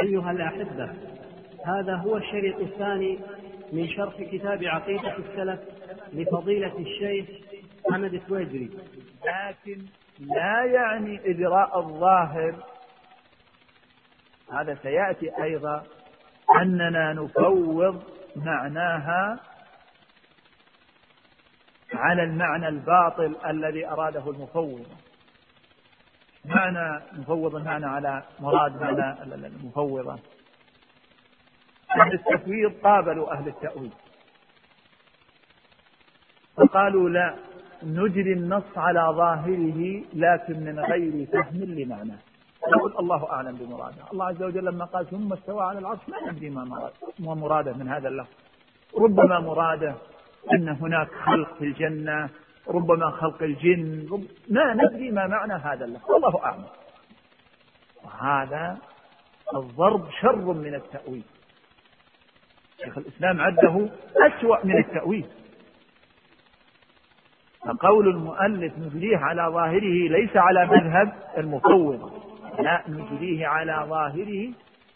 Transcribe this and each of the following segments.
أيها الأحبة هذا هو الشريط الثاني من شرح كتاب عقيدة السلف لفضيلة الشيخ حمد التويجري لكن لا يعني إجراء الظاهر. هذا سيأتي أيضا أننا نفوض معناها على المعنى الباطل الذي أراده المفوض. معنى مفوض المعنى على مراد معنى المفوضة. أهل التفويض قابلوا أهل التأويل. فقالوا لا نجري النص على ظاهره لكن من غير فهم لمعناه يقول الله أعلم بمراده، الله عز وجل لما قال ثم استوى على العرش ما ندري ما مراده من هذا اللفظ. ربما مراده أن هناك خلق في الجنة، ربما خلق الجن، رب... ما ندري ما معنى هذا اللفظ، الله أعلم. وهذا الضرب شر من التأويل. شيخ الإسلام عده أسوأ من التأويل. فقول المؤلف نجريه على ظاهره ليس على مذهب المفوضة لا نجريه على ظاهره.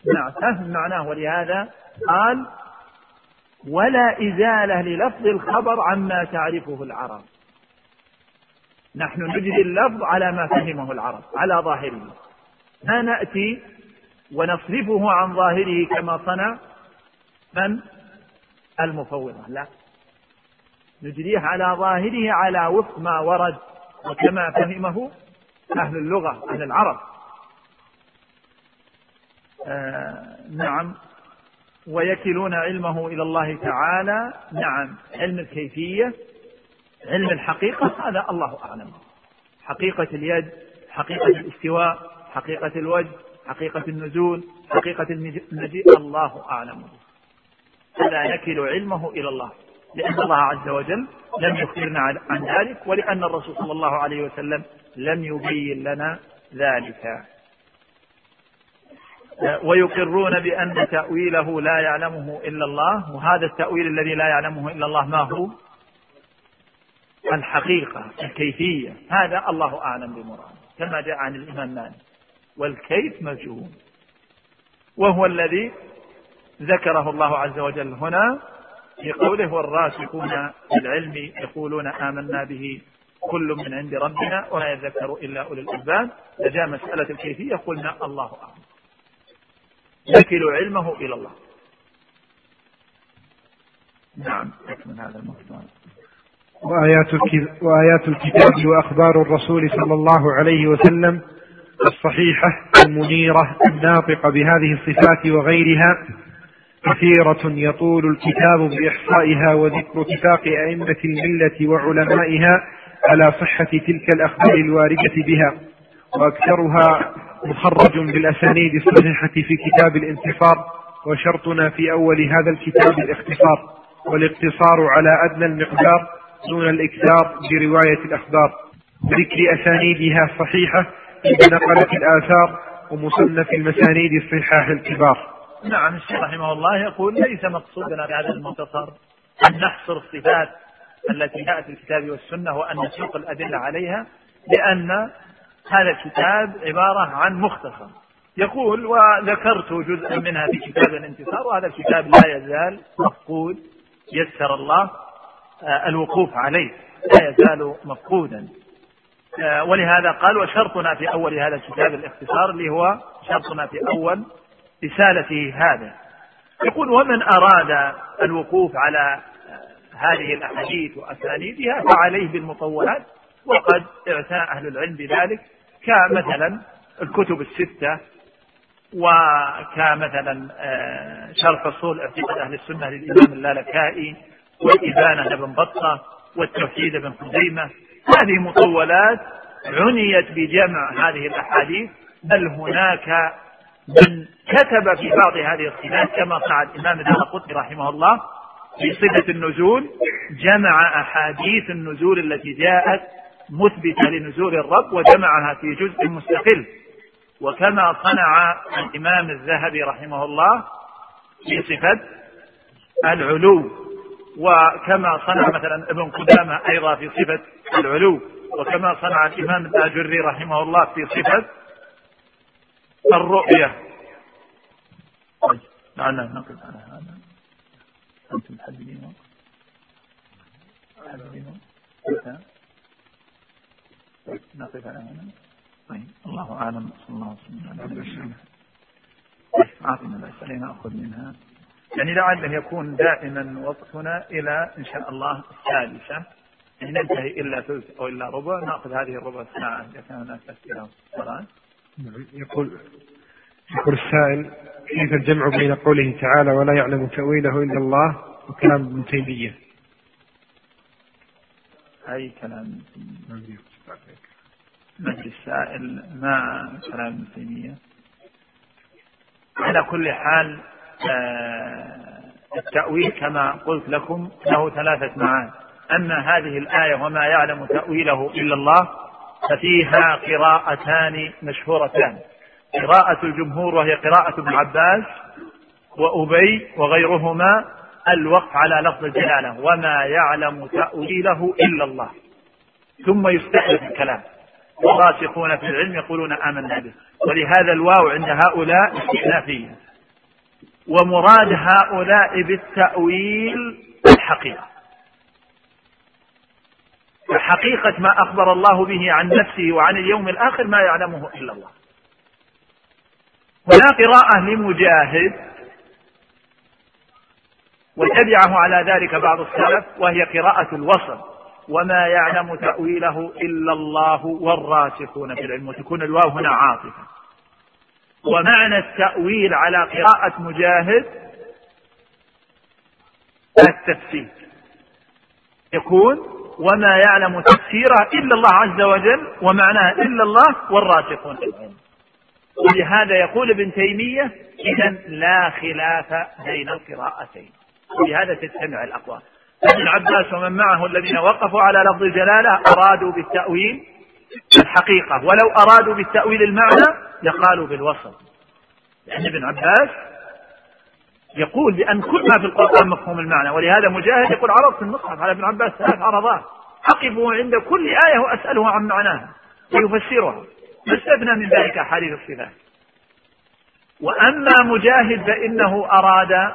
مع فهم معناه. ولهذا قال ولا إزالة للفظ الخبر عما تعرفه العرب. نحن نجري اللفظ على ما فهمه العرب على ظاهره. ما نأتي ونصرفه عن ظاهره كما صنع من؟ المفوضة. لا. نجريه على ظاهره على وفق ما ورد وكما فهمه أهل اللغة أهل العرب. آه نعم. ويكلون علمه إلى الله تعالى. نعم. علم الكيفية. علم الحقيقة هذا الله أعلم. حقيقة اليد حقيقة الاستواء حقيقة الوجه حقيقة النزول حقيقة المجيء الله أعلم. فلا نكل علمه إلى الله لأن الله عز وجل لم يخبرنا عن ذلك ولأن الرسول صلى الله عليه وسلم لم يبين لنا ذلك. ويقرون بأن تأويله لا يعلمه إلا الله وهذا التأويل الذي لا يعلمه إلا الله ما هو؟ الحقيقة الكيفية. هذا الله أعلم بمراده كما جاء عن الإمام مالك. والكيف مجهول. وهو الذي ذكره الله عز وجل هنا في قوله والراسخون في العلم يقولون آمنا به كل من عند ربنا ولا يذكر إلا أولي الألباب. لجاء مسألة الكيفية قلنا الله أعلم. يكل علمه إلى الله. نعم من هذا الموضوع وآيات, وآيات الكتاب وأخبار الرسول صلى الله عليه وسلم الصحيحة المنيرة الناطقة بهذه الصفات وغيرها كثيرة يطول الكتاب بإحصائها وذكر اتفاق أئمة الملة وعلمائها على صحة تلك الأخبار الواردة بها وأكثرها مخرج بالأسانيد الصحيحة في كتاب الانتصار وشرطنا في أول هذا الكتاب الاختصار والاقتصار على أدنى المقدار دون الإكثار برواية الأخبار ذكر أسانيدها الصحيحة إذا نقلت الآثار ومصنف المسانيد الصحاح الكبار نعم الشيخ رحمه الله يقول ليس مقصودنا في هذا المختصر أن نحصر الصفات التي جاءت في الكتاب والسنة وأن نسوق الأدلة عليها لأن هذا الكتاب عبارة عن مختصر. يقول وذكرت جزءا منها في كتاب الانتصار وهذا الكتاب لا يزال مفقود. يسر الله. الوقوف عليه لا يزال مفقودا. آه، ولهذا قال وشرطنا في أول هذا الكتاب الاختصار اللي هو شرطنا في أول رسالته هذا. يقول ومن أراد الوقوف على هذه الأحاديث وأسانيدها فعليه بالمطولات وقد اعتنى أهل العلم بذلك كمثلا الكتب الستة وكمثلا آه، شرح أصول اعتقاد أهل السنة للإمام اللالكائي والابانه لابن بطة والتوحيد بن خزيمة. هذه مطولات عنيت بجمع هذه الأحاديث بل هناك من كتب في بعض هذه الصفات كما صنع الإمام الدارقطني رحمه الله في صفة النزول جمع أحاديث النزول التي جاءت مثبتة لنزول الرب وجمعها في جزء مستقل. وكما صنع الإمام الذهبي رحمه الله في صفة العلو. وكما صنع مثلا ابن قدامة أيضا في صفة العلو وكما صنع الإمام الآجري رحمه الله في صفة الرؤية. دعنا نقف على هذا أنتم محددين. متى نقف على هذا طيب الله أعلم. صلى الله عليه وسلم. أعطنا الأسئلة نأخذ منها. يعني لعله يكون دائما وقتنا إلى إن شاء الله الثالثة. إن ننتهي إلا ثلث أو إلا ربع. نأخذ هذه الربع ساعة إذا كان هناك أسئلة. نعم. يقول يقول السائل كيف الجمع بين قوله تعالى ولا يعلم تأويله إلا الله وكلام ابن تيمية؟ أي كلام؟ مجلس السائل مع كلام ابن تيمية؟ على كل حال التأويل كما قلت لكم له ثلاثة معاني. أما هذه الآية وما يعلم تأويله إلا الله ففيها قراءتان مشهورتان. قراءة الجمهور وهي قراءة ابن عباس وأبي وغيرهما الوقف على لفظ الجلالة وما يعلم تأويله إلا الله. ثم يستحدث الكلام. والراسخون في العلم يقولون آمنا به. ولهذا الواو عند هؤلاء استئنافية ومراد هؤلاء بالتأويل الحقيقة. فحقيقة ما أخبر الله به عن نفسه وعن اليوم الآخر ما يعلمه إلا الله. هنا قراءة لمجاهد وتبعه على ذلك بعض السلف وهي قراءة الوصل. وما يعلم تأويله إلا الله والراسخون في العلم وتكون الواو هنا عاطفة. ومعنى التأويل على قراءة مجاهد التفسير. يكون وما يعلم تفسيره إلا الله عز وجل ومعناه إلا الله والراسخون. في العلم ولهذا يقول ابن تيمية إذا لا خلاف بين القراءتين. ولهذا تجتمع الأقوال. ابن عباس ومن معه الذين وقفوا على لفظ الجلالة أرادوا بالتأويل الحقيقة. ولو أرادوا بالتأويل المعنى لقالوا بالوسط. لأن ابن عباس يقول بأن كل ما في القرآن مفهوم المعنى ولهذا مجاهد يقول عرضت النصحف على ابن عباس ثلاث عرضات. أقف عند كل آية وأسأله عن معناها ويفسرها. ما استثنى من ذلك أحاديث الصفات. وأما مجاهد فإنه أراد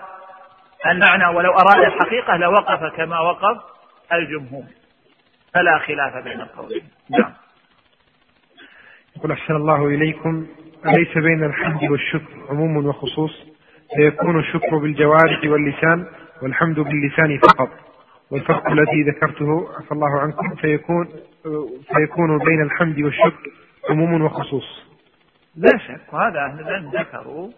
المعنى ولو أراد الحقيقة لوقف كما وقف الجمهور. فلا خلاف بين القولين. نعم. يقول أحسن الله إليكم. أليس بين الحمد والشكر عموم وخصوص؟ فيكون الشكر بالجوارح واللسان والحمد باللسان فقط. والفرق الذي ذكرته عفى الله عنكم فيكون فيكون بين الحمد والشكر عموم وخصوص. لا شك وهذا أهل العلم ذكروا.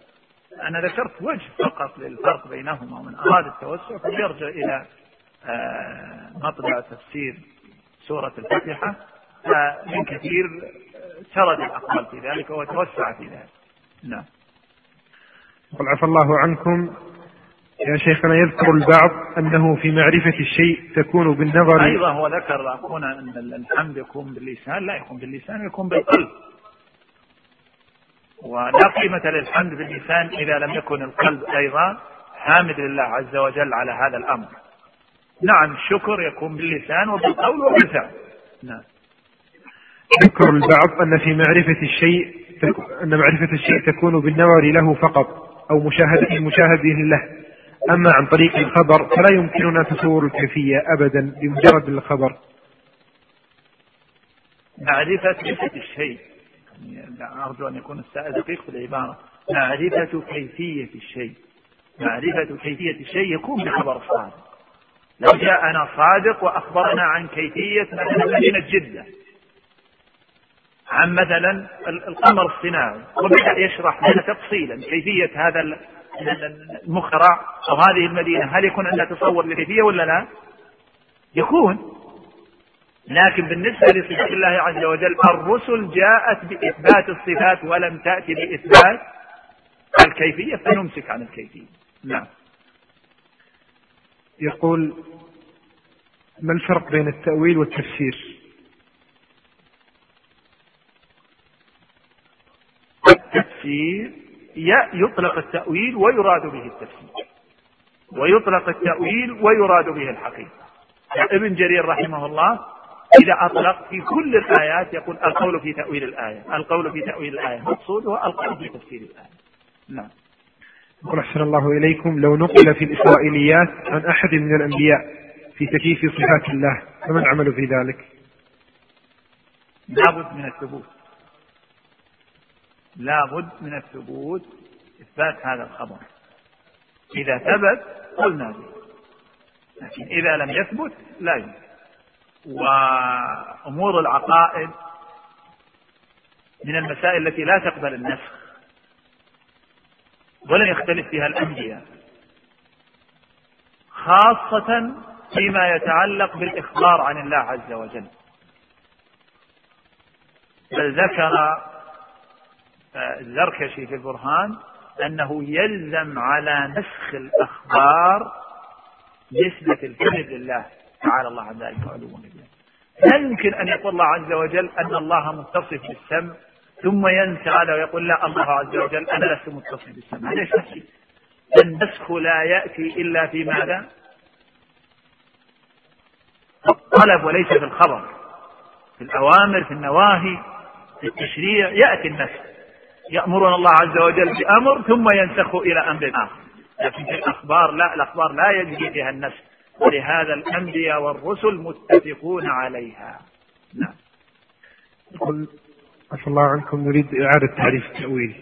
أنا ذكرت وجه فقط للفرق بينهما ومن أراد التوسع فليرجع إلى آه، مطبع تفسير سورة الفاتحة. فمن كثير سرد الأقوال في ذلك وتوسع في ذلك. نعم. قل عفى الله عنكم. يا شيخنا يذكر البعض أنه في معرفة الشيء تكون بالنظر. أيضا هو ذكر أخونا أن الحمد يكون باللسان. لا يكون باللسان يكون بالقلب. ولا قيمة للحمد باللسان إذا لم يكن القلب أيضا حامد لله عز وجل على هذا الأمر. نعم الشكر يكون باللسان وبالقول وبالفعل. نعم. يذكر البعض أن في معرفة الشيء أن معرفة الشيء تكون بالنظر له فقط أو مشاهدة مشاهدة له. أما عن طريق الخبر فلا يمكننا تصور الكيفية أبدا بمجرد الخبر. معرفة صفة الشيء. يعني أرجو أن يكون السائل دقيق في العبارة معرفة كيفية الشيء. معرفة كيفية الشيء يكون بخبر الصادق لو جاءنا صادق وأخبرنا عن كيفية مثلا مدينة جدة عن مثلا القمر الصناعي. وبدأ يشرح لنا تفصيلا كيفية هذا المخترع أو هذه المدينة. هل يكون عندها تصور لكيفية ولا لا؟ يكون. لكن بالنسبة لصفات الله عز وجل الرسل جاءت بإثبات الصفات ولم تأتي بإثبات الكيفية فنمسك عن الكيفية. نعم. يقول ما الفرق بين التأويل والتفسير؟ التفسير يطلق التأويل ويراد به التفسير. ويطلق التأويل ويراد به الحقيقة. ابن جرير رحمه الله إذا أطلق في كل الآيات يقول القول في تأويل الآية القول في تأويل الآية مقصوده القول في تفسير الآية. نعم. يقول أحسن الله إليكم لو نقل في الإسرائيليات عن أحد من الأنبياء في تكييف صفات الله فما العمل في ذلك؟ لابد من الثبوت. لابد من الثبوت إثبات هذا الخبر. إذا ثبت قلنا به. لكن إذا لم يثبت لا يمكن. وأمور العقائد من المسائل التي لا تقبل النسخ ولن يختلف فيها الأنبياء خاصة فيما يتعلق بالإخبار عن الله عز وجل. بل ذكر الزركشي في البرهان أنه يلزم على نسخ الأخبار نسبة الكذب لله. تعالى الله عن ذلك علوا لا يمكن أن يقول الله عز وجل أن الله متصف بالسمع ثم ينسى هذا ويقول لا الله عز وجل أنا لست متصف بالسمع. هذا شيء النسخ لا يأتي إلا في ماذا؟ الطلب وليس في الخبر. في الأوامر في النواهي في التشريع يأتي النسخ. يأمرنا الله عز وجل بأمر ثم ينسخ إلى أمر آخر. لكن في الأخبار لا الأخبار لا يجري فيها النسخ. ولهذا الأنبياء والرسل متفقون عليها. نعم. يقول عفى الله عنكم نريد إعادة تعريف التأويل.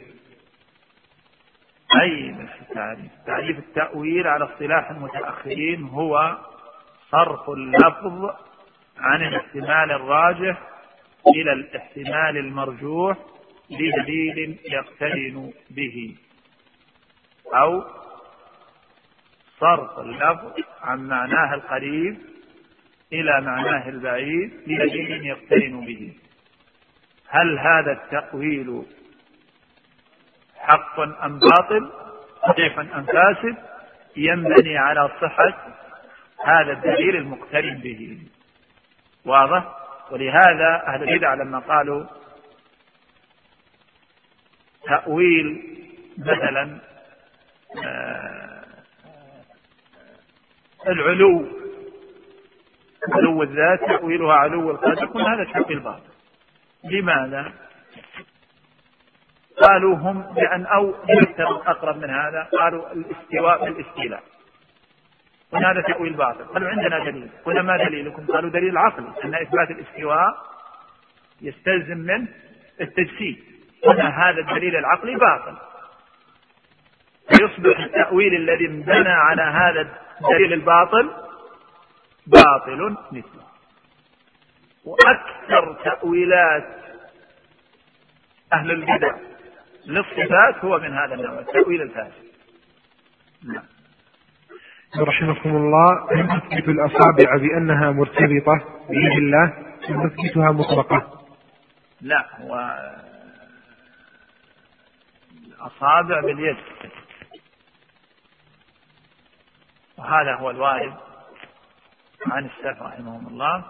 أي بس التعريف تعريف التأويل على اصطلاح المتأخرين هو صرف اللفظ عن الاحتمال الراجح إلى الاحتمال المرجوح بدليل يقترن به. أو صرف اللفظ عن معناه القريب إلى معناه البعيد بدليل يقترن به. هل هذا التأويل حق أم باطل؟ صحيح أم فاسد؟ ينبني على صحة هذا الدليل المقترن به. واضح؟ ولهذا أهل البدع لما قالوا تأويل مثلا آه، العلو علو الذات تأويلها علو القدر كل هذا تأويل باطل لماذا؟ قالوا هم لأن أو أقرب من هذا قالوا الاستواء بالاستيلاء. قلنا هذا تأويل باطل قالوا عندنا دليل. قلنا ما دليلكم؟ قالوا دليل عقلي أن إثبات الاستواء يستلزم منه التجسيد. قلنا هذا الدليل العقلي باطل. فيصبح التأويل الذي انبنى على هذا الدليل الباطل باطل مثله. وأكثر تأويلات أهل البدع للصفات هو من هذا النوع التأويل الفاسد. نعم. رحمكم الله. هل نثبت الأصابع بأنها مرتبطة بيد الله؟ أم نثبتها مطلقة؟ لا هو الأصابع باليد. وهذا هو الوارد عن السلف رحمهم الله.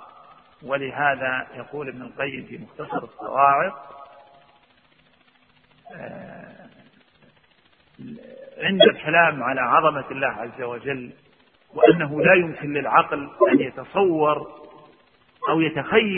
ولهذا يقول ابن القيم في مختصر الصواعق آه، عند الكلام على عظمة الله عز وجل وأنه لا يمكن للعقل أن يتصور أو يتخيل